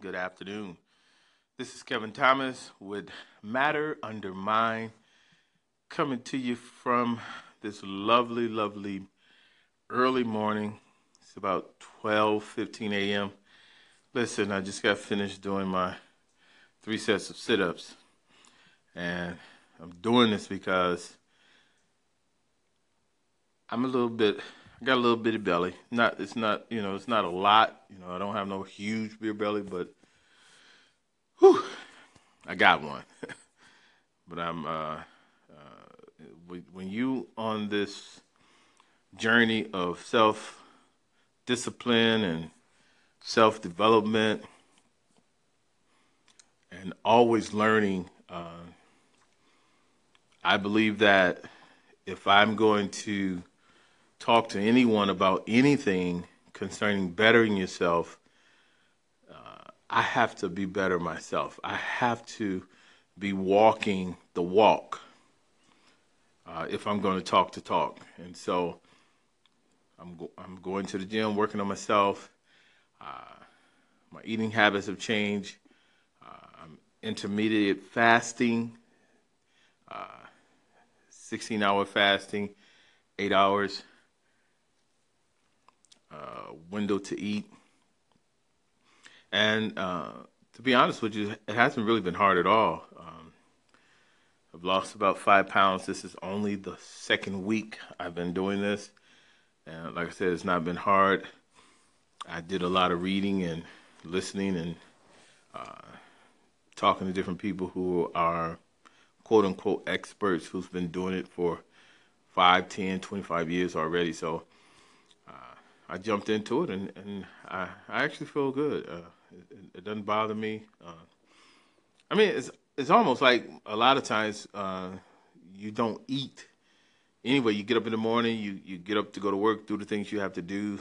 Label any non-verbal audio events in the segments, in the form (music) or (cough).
good afternoon. This is Kevin Thomas with Matter Under Mind, coming to you from this lovely, lovely early morning. It's about 12 15 a.m. Listen, I just got finished doing my three sets of sit ups, and I'm doing this because I'm a little bit I got a little bitty belly. Not it's not you know it's not a lot. You know I don't have no huge beer belly, but whew, I got one. (laughs) but I'm uh, uh, when you on this journey of self discipline and self development and always learning. Uh, I believe that if I'm going to talk to anyone about anything concerning bettering yourself, uh, I have to be better myself. I have to be walking the walk uh, if I'm going to talk to talk. And so I'm, go- I'm going to the gym, working on myself. Uh, my eating habits have changed. Uh, I'm intermediate fasting, uh, 16 hour fasting, eight hours window to eat. And uh, to be honest with you, it hasn't really been hard at all. Um, I've lost about five pounds. This is only the second week I've been doing this. And like I said, it's not been hard. I did a lot of reading and listening and uh, talking to different people who are quote unquote experts who's been doing it for 5, 10, 25 years already. So I jumped into it, and, and I, I actually feel good. Uh, it, it, doesn't bother me. Uh, I mean, it's it's almost like a lot of times uh, you don't eat. Anyway, you get up in the morning, you, you get up to go to work, do the things you have to do,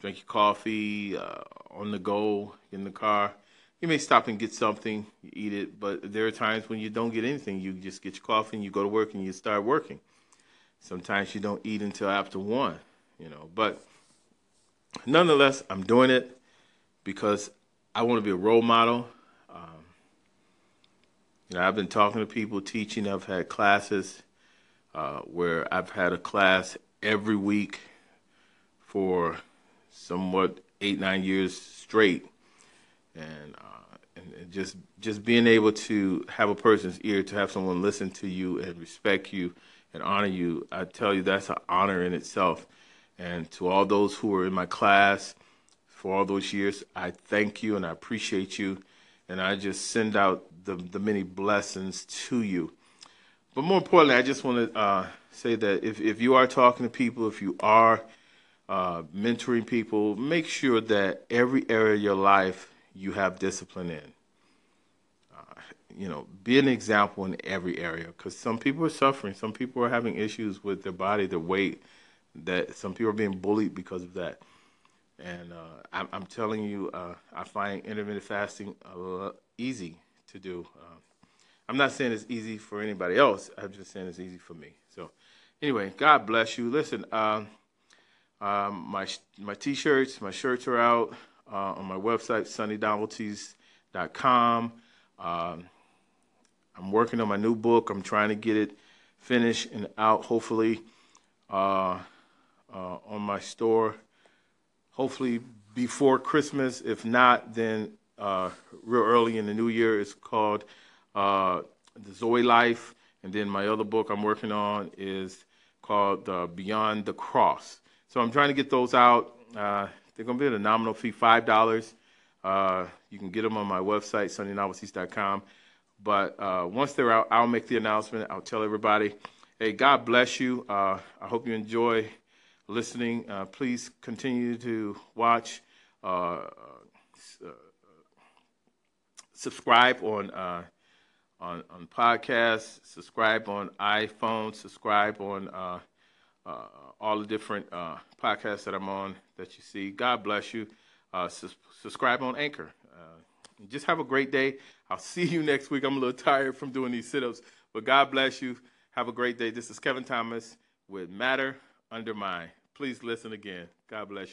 drink your coffee, uh, on the go, in the car. You may stop and get something, you eat it, but there are times when you don't get anything. You just get your coffee and you go to work and you start working. Sometimes you don't eat until after one, you know. But nonetheless, I'm doing it because I want to be a role model. Um, you know, I've been talking to people, teaching. I've had classes uh, where I've had a class every week for somewhat eight, nine years straight, and, uh, and, and just just being able to have a person's ear, to have someone listen to you and respect you and honor you, I tell you that's an honor in itself. And to all those who were in my class for all those years, I thank you and I appreciate you. And I just send out the, the many blessings to you. But more importantly, I just want to uh, say that if, if you are talking to people, if you are uh, mentoring people, make sure that every area of your life you have discipline in. Uh, you know, be an example in every area because some people are suffering. Some people are having issues with their body, their weight, that some people are being bullied because of that. And uh, I'm, I'm, telling you, uh, I find intermittent fasting easy to do. Uh, I'm not saying it's easy for anybody else. I'm just saying it's easy for me. So, anyway, God bless you. Listen, um, um, my my t-shirts, my shirts are out uh, on my website, sunnynovelties.com. Um, I'm working on my new book. I'm trying to get it finished and out, hopefully. Uh, uh, on my store. Hopefully before Christmas. If not, then uh, real early in the new year. It's called uh, The Zoe Life. And then my other book I'm working on is called uh, Beyond the Cross. So I'm trying to get those out. Uh, they're going to be at a nominal fee, $5. Uh, you can get them on my website, sunnynovelties.com. But once they're out, I'll make the announcement. I'll tell everybody. Hey, God bless you. I hope you enjoy listening. Uh, please continue to watch, uh, uh, subscribe on uh, on on podcasts, subscribe on iPhone, subscribe on uh, all the different podcasts that I'm on that you see. God bless you. Su- subscribe on Anchor. just have a great day. I'll (laughs) see you next week. I'm a little tired from doing these sit-ups, but God bless you. Have a great day. This is Kevin Thomas with Matter under Mind. Please listen again. God bless you.